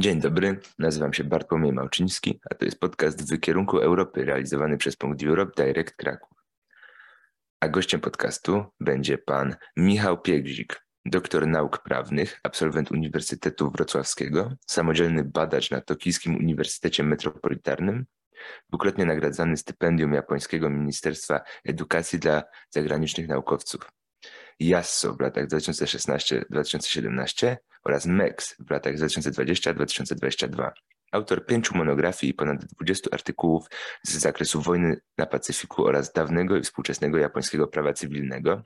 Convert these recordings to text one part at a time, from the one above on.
Dzień dobry, nazywam się Bartłomiej Małczyński, a to jest podcast w kierunku Europy realizowany przez Punkt Europe Direct Kraków. A gościem podcastu będzie pan Michał Piegzik, doktor nauk prawnych, absolwent Uniwersytetu Wrocławskiego, samodzielny badacz na Tokijskim Uniwersytecie Metropolitarnym, dwukrotnie nagradzany stypendium japońskiego Ministerstwa Edukacji dla zagranicznych naukowców. JASSO w latach 2016-2017 oraz MEX w latach 2020-2022. Autor pięciu monografii i ponad 20 artykułów z zakresu wojny na Pacyfiku oraz dawnego i współczesnego japońskiego prawa cywilnego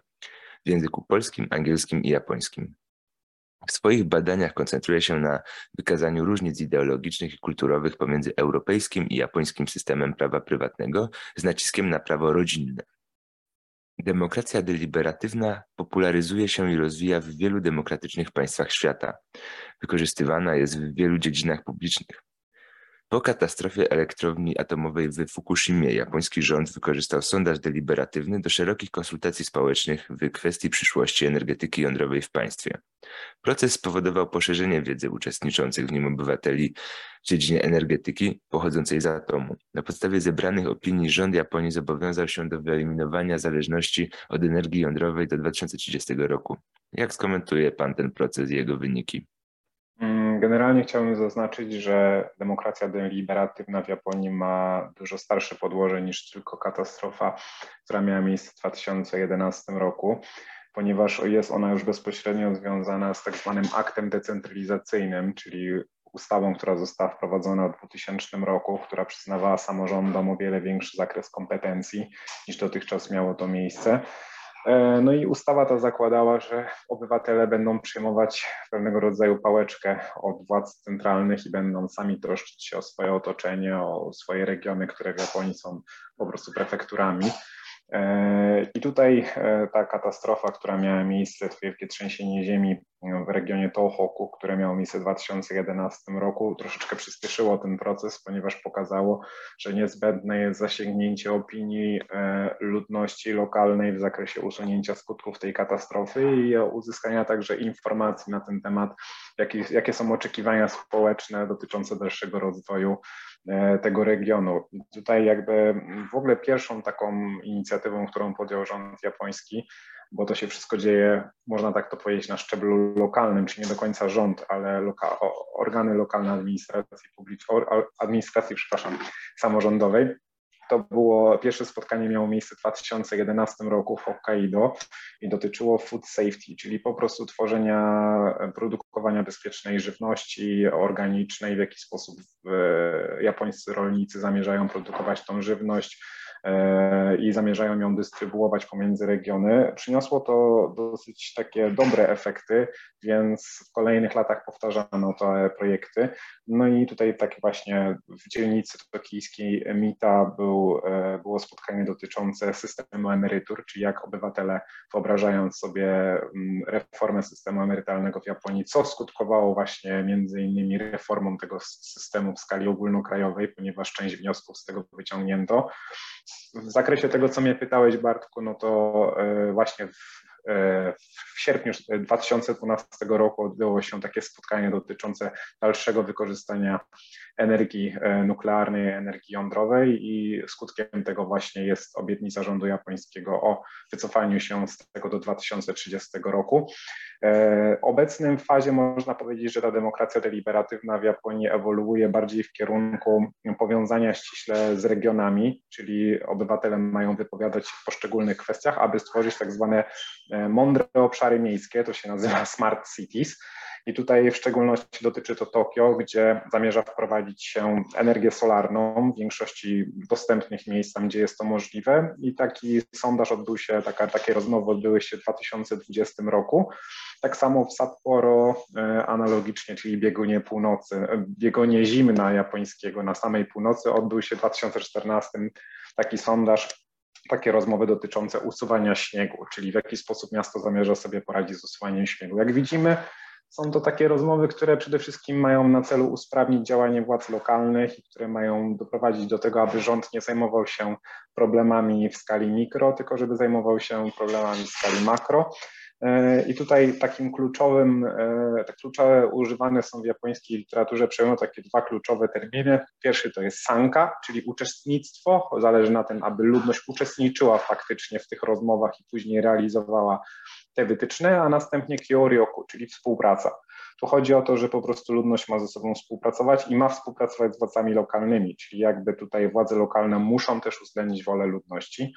w języku polskim, angielskim i japońskim. W swoich badaniach koncentruje się na wykazaniu różnic ideologicznych i kulturowych pomiędzy europejskim i japońskim systemem prawa prywatnego z naciskiem na prawo rodzinne. Demokracja deliberatywna popularyzuje się i rozwija w wielu demokratycznych państwach świata. Wykorzystywana jest w wielu dziedzinach publicznych. Po katastrofie elektrowni atomowej w Fukushimie japoński rząd wykorzystał sondaż deliberatywny do szerokich konsultacji społecznych w kwestii przyszłości energetyki jądrowej w państwie. Proces spowodował poszerzenie wiedzy uczestniczących w nim obywateli w dziedzinie energetyki pochodzącej z atomu. Na podstawie zebranych opinii rząd Japonii zobowiązał się do wyeliminowania zależności od energii jądrowej do 2030 roku. Jak skomentuje Pan ten proces i jego wyniki? Mm, generalnie chciałbym zaznaczyć, że demokracja deliberatywna w Japonii ma dużo starsze podłoże niż tylko katastrofa, która miała miejsce w 2011 roku, ponieważ jest ona już bezpośrednio związana z tak zwanym aktem decentralizacyjnym, czyli ustawą, która została wprowadzona w 2000 roku, która przyznawała samorządom o wiele większy zakres kompetencji niż dotychczas miało to miejsce. E, no i ustawa ta zakładała, że obywatele będą przyjmować pewnego rodzaju pałeczkę od władz centralnych i będą sami troszczyć się o swoje otoczenie, o swoje regiony, które w Japonii są po prostu prefekturami. E, I tutaj e, ta katastrofa, która miała miejsce, to wielkie trzęsienie ziemi w regionie Tohoku, które miało miejsce w 2011 roku, troszeczkę przyspieszyło ten proces, ponieważ pokazało, że niezbędne jest zasięgnięcie opinii e, ludności lokalnej w zakresie usunięcia skutków tej katastrofy i uzyskania także informacji na ten temat, jakie, jakie są oczekiwania społeczne dotyczące dalszego rozwoju E, tego regionu. Tutaj jakby w ogóle pierwszą taką inicjatywą, którą podjął rząd japoński, bo to się wszystko dzieje, można tak to powiedzieć, na szczeblu lokalnym, czy nie do końca rząd, ale loka organy lokalne administracji publicznej, administracji, przepraszam, samorządowej. To było pierwsze spotkanie miało miejsce w 2011 roku w Hokkaido i dotyczyło food safety, czyli po prostu tworzenia, produkowania bezpiecznej żywności organicznej, w jaki sposób e, japońscy rolnicy zamierzają produkować tą żywność, E, i zamierzają ją dystrybuować pomiędzy regiony. Przyniosło to dosyć takie dobre efekty, więc w kolejnych latach powtarzano te projekty. No i tutaj tak właśnie w dzielnicy tokijskiej Mita był, e, było spotkanie dotyczące systemu emerytur, czyli jak obywatele wyobrażając sobie mm, reformę systemu emerytalnego w Japonii, co skutkowało właśnie między innymi reformą tego systemu w skali ogólnokrajowej, ponieważ część wniosków z tego wyciągnięto. W zakresie tego, co mnie pytałeś, Bartku, no to e, właśnie w, w sierpniu 2012 roku odbyło się takie spotkanie dotyczące dalszego wykorzystania energii e, nuklearnej, energii jądrowej i skutkiem tego właśnie jest obietnica rządu japońskiego o wycofaniu się z tego do 2030 roku. E, obecnym fazie można powiedzieć, że ta demokracja deliberatywna w Japonii ewoluuje bardziej w kierunku powiązania ściśle z regionami, czyli obywatele mają wypowiadać w poszczególnych kwestiach, aby stworzyć tak zwane e, mądre obszary miejskie, to się nazywa smart cities i tutaj w szczególności dotyczy to Tokio, gdzie zamierza wprowadzić się energię solarną w większości dostępnych miejsc, tam gdzie jest to możliwe. I taki sondaż odbył się, taka, takie rozmowy odbyły się w 2020 roku. Tak samo w Sapporo e, analogicznie, czyli biegunie północy, e, biegunie zimna japońskiego na samej północy odbył się w 2014 taki sondaż takie rozmowy dotyczące usuwania śniegu, czyli w jaki sposób miasto zamierza sobie poradzić z usuwaniem śniegu. Jak widzimy, są to takie rozmowy, które przede wszystkim mają na celu usprawnić działanie władz lokalnych i które mają doprowadzić do tego, aby rząd nie zajmował się problemami w skali mikro, tylko żeby zajmował się problemami w skali makro. I tutaj takim kluczowym, tak kluczowe używane są w japońskiej literaturze przejmują takie dwa kluczowe terminy. Pierwszy to jest sanka, czyli uczestnictwo. Zależy na tym, aby ludność uczestniczyła faktycznie w tych rozmowach i później realizowała te wytyczne, a następnie kyoryoku, czyli współpraca. Tu chodzi o to, że po prostu ludność ma ze sobą współpracować i ma współpracować z władzami lokalnymi, czyli jakby tutaj władze lokalne muszą też uwzględnić wolę ludności.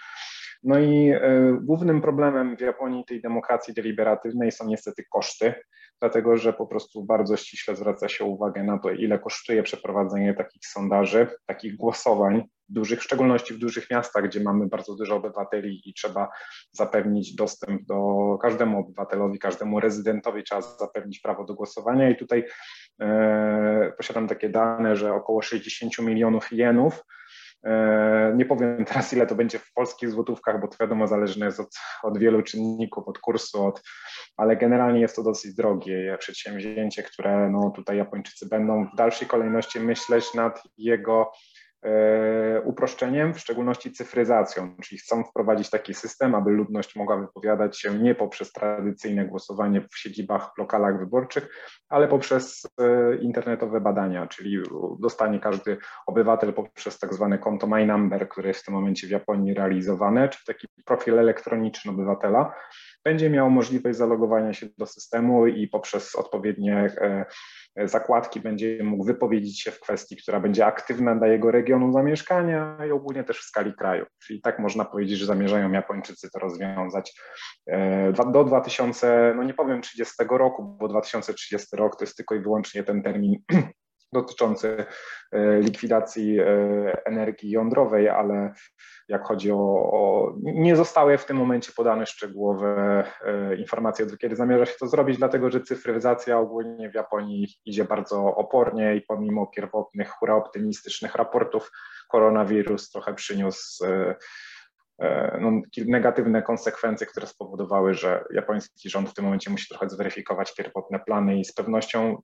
No i y, głównym problemem w Japonii tej demokracji deliberatywnej są niestety koszty, dlatego że po prostu bardzo ściśle zwraca się uwagę na to, ile kosztuje przeprowadzenie takich sondaży, takich głosowań dużych, w szczególności w dużych miastach, gdzie mamy bardzo dużo obywateli i trzeba zapewnić dostęp do każdemu obywatelowi, każdemu rezydentowi trzeba zapewnić prawo do głosowania. I tutaj e, posiadam takie dane, że około 60 milionów jenów e, nie powiem teraz, ile to będzie w polskich złotówkach, bo to wiadomo, zależne jest od, od wielu czynników, od kursu, od, ale generalnie jest to dosyć drogie. Przedsięwzięcie, które no, tutaj Japończycy będą w dalszej kolejności myśleć nad jego E, uproszczeniem, w szczególności cyfryzacją, czyli chcą wprowadzić taki system, aby ludność mogła wypowiadać się nie poprzez tradycyjne głosowanie w siedzibach, lokalach wyborczych, ale poprzez e, internetowe badania, czyli dostanie każdy obywatel poprzez tak zwane konto My Number, które jest w tym momencie w Japonii realizowane, czy taki profil elektroniczny obywatela, będzie miał możliwość zalogowania się do systemu i poprzez odpowiednie e, zakładki będzie mógł wypowiedzieć się w kwestii, która będzie aktywna dla jego regionu zamieszkania i ogólnie też w skali kraju. Czyli tak można powiedzieć, że zamierzają Japończycy to rozwiązać e, do 2000, no nie powiem 30 roku, bo 2030 rok to jest tylko i wyłącznie ten termin dotyczący e, likwidacji e, energii jądrowej, ale jak chodzi o, o, nie zostały w tym momencie podane szczegółowe e, informacje, do kiedy zamierza się to zrobić, dlatego że cyfryzacja ogólnie w Japonii idzie bardzo opornie i pomimo pierwotnych, hura optymistycznych raportów, koronawirus trochę przyniósł no, negatywne konsekwencje, które spowodowały, że japoński rząd w tym momencie musi trochę zweryfikować pierwotne plany i z pewnością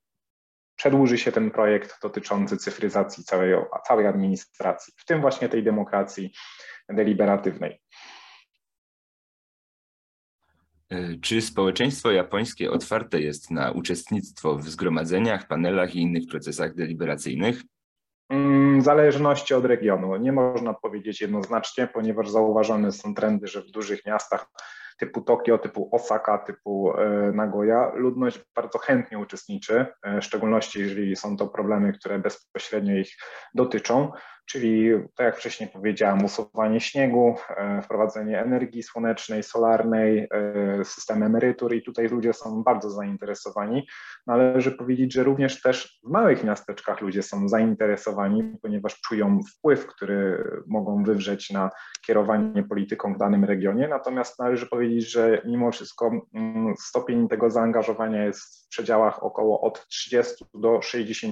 przedłuży się ten projekt dotyczący cyfryzacji całej, całej administracji, w tym właśnie tej demokracji deliberatywnej. E, czy społeczeństwo japońskie otwarte jest na uczestnictwo w zgromadzeniach, panelach i innych procesach deliberacyjnych? Mm, w zależności od regionu. Nie można powiedzieć jednoznacznie, ponieważ zauważone są trendy, że w dużych miastach typu Tokio, typu Osaka, typu e, Nagoya, ludność bardzo chętnie uczestniczy, e, w szczególności jeżeli są to problemy, które bezpośrednio ich dotyczą czyli tak jak wcześniej powiedziałam, usuwanie śniegu, e, wprowadzenie energii słonecznej, solarnej, e, system emerytur i tutaj ludzie są bardzo zainteresowani. Należy powiedzieć, że również też w małych miasteczkach ludzie są zainteresowani, ponieważ czują wpływ, który mogą wywrzeć na kierowanie polityką w danym regionie. Natomiast należy powiedzieć, że mimo wszystko mm, stopień tego zaangażowania jest w przedziałach około od 30 do 60%,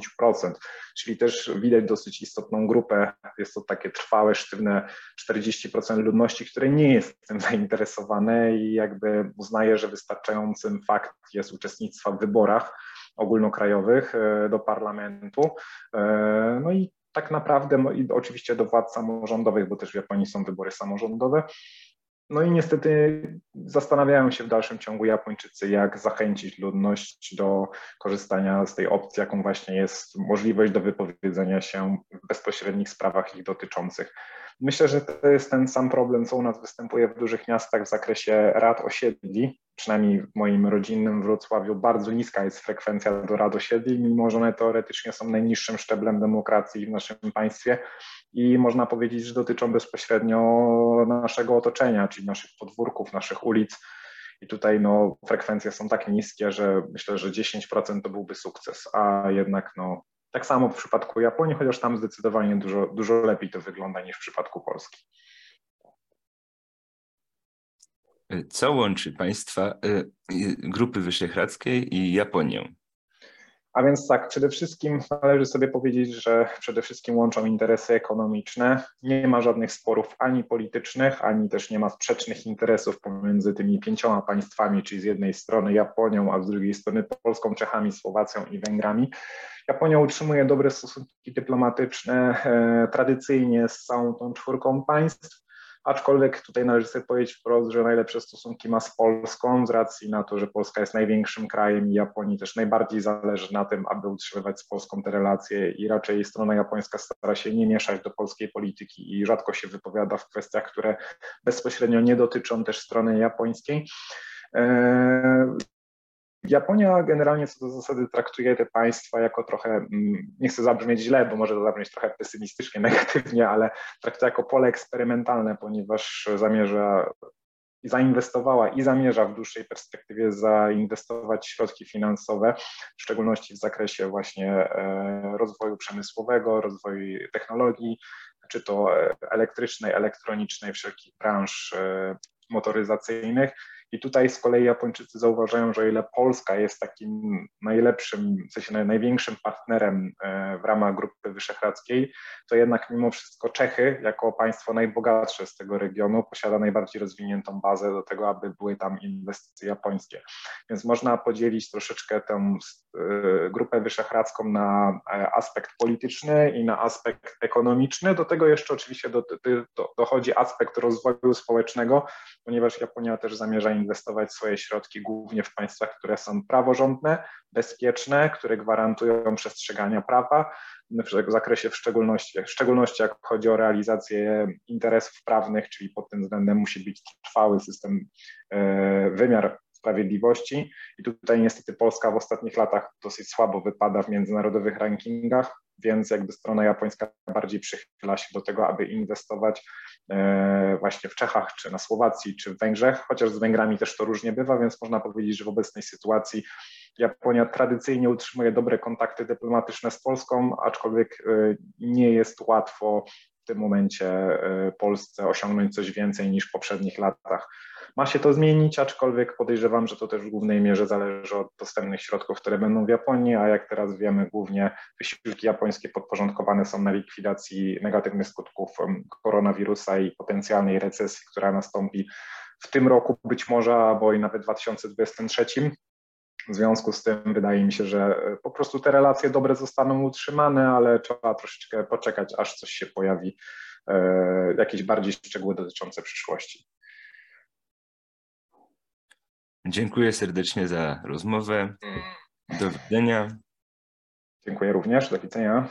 czyli też widać dosyć istotną grupę jest to takie trwałe, sztywne 40% ludności, które nie jest tym zainteresowane i jakby uznaje, że wystarczającym fakt jest uczestnictwa w wyborach ogólnokrajowych e, do parlamentu. E, no i tak naprawdę, oczywiście do władz samorządowych, bo też w Japonii są wybory samorządowe. No i niestety zastanawiają się w dalszym ciągu Japończycy, jak zachęcić ludność do korzystania z tej opcji, jaką właśnie jest możliwość do wypowiedzenia się w bezpośrednich sprawach ich dotyczących. Myślę, że to jest ten sam problem, co u nas występuje w dużych miastach w zakresie rad osiedli. Przynajmniej w moim rodzinnym Wrocławiu bardzo niska jest frekwencja do rad osiedli, mimo że one teoretycznie są najniższym szczeblem demokracji w naszym państwie i można powiedzieć, że dotyczą bezpośrednio naszego otoczenia, czyli naszych podwórków, naszych ulic. I tutaj no, frekwencje są tak niskie, że myślę, że 10% to byłby sukces, a jednak no, tak samo w przypadku Japonii, chociaż tam zdecydowanie dużo, dużo lepiej to wygląda niż w przypadku Polski. Co łączy państwa y, y, Grupy Wyszehradzkiej i Japonię? A więc tak, przede wszystkim należy sobie powiedzieć, że przede wszystkim łączą interesy ekonomiczne. Nie ma żadnych sporów ani politycznych, ani też nie ma sprzecznych interesów pomiędzy tymi pięcioma państwami, czyli z jednej strony Japonią, a z drugiej strony Polską, Czechami, Słowacją i Węgrami. Japonia utrzymuje dobre stosunki dyplomatyczne e, tradycyjnie z całą tą czwórką państw aczkolwiek tutaj należy sobie powiedzieć wprost, że najlepsze stosunki ma z Polską z racji na to, że Polska jest największym krajem i Japonii też najbardziej zależy na tym, aby utrzymywać z Polską te relacje i raczej strona japońska stara się nie mieszać do polskiej polityki i rzadko się wypowiada w kwestiach, które bezpośrednio nie dotyczą też strony japońskiej. Japonia generalnie co do zasady traktuje te państwa jako trochę, mm, nie chcę zabrzmieć źle, bo może to zabrzmieć trochę pesymistycznie, negatywnie, ale traktuje jako pole eksperymentalne, ponieważ zamierza i zainwestowała i zamierza w dłuższej perspektywie zainwestować środki finansowe, w szczególności w zakresie właśnie e, rozwoju przemysłowego, rozwoju technologii, czy to e, elektrycznej, elektronicznej, wszelkich branż e, motoryzacyjnych i tutaj z kolei Japończycy zauważają, że o ile Polska jest takim najlepszym, w sensie największym partnerem e, w ramach Grupy Wyszehradzkiej, to jednak mimo wszystko Czechy, jako państwo najbogatsze z tego regionu, posiada najbardziej rozwiniętą bazę do tego, aby były tam inwestycje japońskie. Więc można podzielić troszeczkę tę e, Grupę Wyszehradzką na e, aspekt polityczny i na aspekt ekonomiczny. Do tego jeszcze oczywiście do, do, dochodzi aspekt rozwoju społecznego, ponieważ Japonia też zamierza inwestować swoje środki głównie w państwach, które są praworządne, bezpieczne, które gwarantują przestrzegania prawa w zakresie w szczególności, w szczególności jak chodzi o realizację interesów prawnych, czyli pod tym względem musi być trwały system, e, wymiar sprawiedliwości. I tutaj niestety Polska w ostatnich latach dosyć słabo wypada w międzynarodowych rankingach, więc jakby strona japońska bardziej przychyla się do tego, aby inwestować e, właśnie w Czechach, czy na Słowacji, czy w Węgrzech, chociaż z Węgrami też to różnie bywa, więc można powiedzieć, że w obecnej sytuacji Japonia tradycyjnie utrzymuje dobre kontakty dyplomatyczne z Polską, aczkolwiek e, nie jest łatwo w tym momencie e, Polsce osiągnąć coś więcej niż w poprzednich latach. Ma się to zmienić, aczkolwiek podejrzewam, że to też w głównej mierze zależy od dostępnych środków, które będą w Japonii, a jak teraz wiemy, głównie wysiłki japońskie podporządkowane są na likwidacji negatywnych skutków koronawirusa i potencjalnej recesji, która nastąpi w tym roku być może, albo i nawet w 2023. W związku z tym wydaje mi się, że e, po prostu te relacje dobre zostaną utrzymane, ale trzeba troszeczkę poczekać, aż coś się pojawi, e, jakieś bardziej szczegóły dotyczące przyszłości. Dziękuję serdecznie za rozmowę. Do widzenia. Dziękuję również. Do widzenia.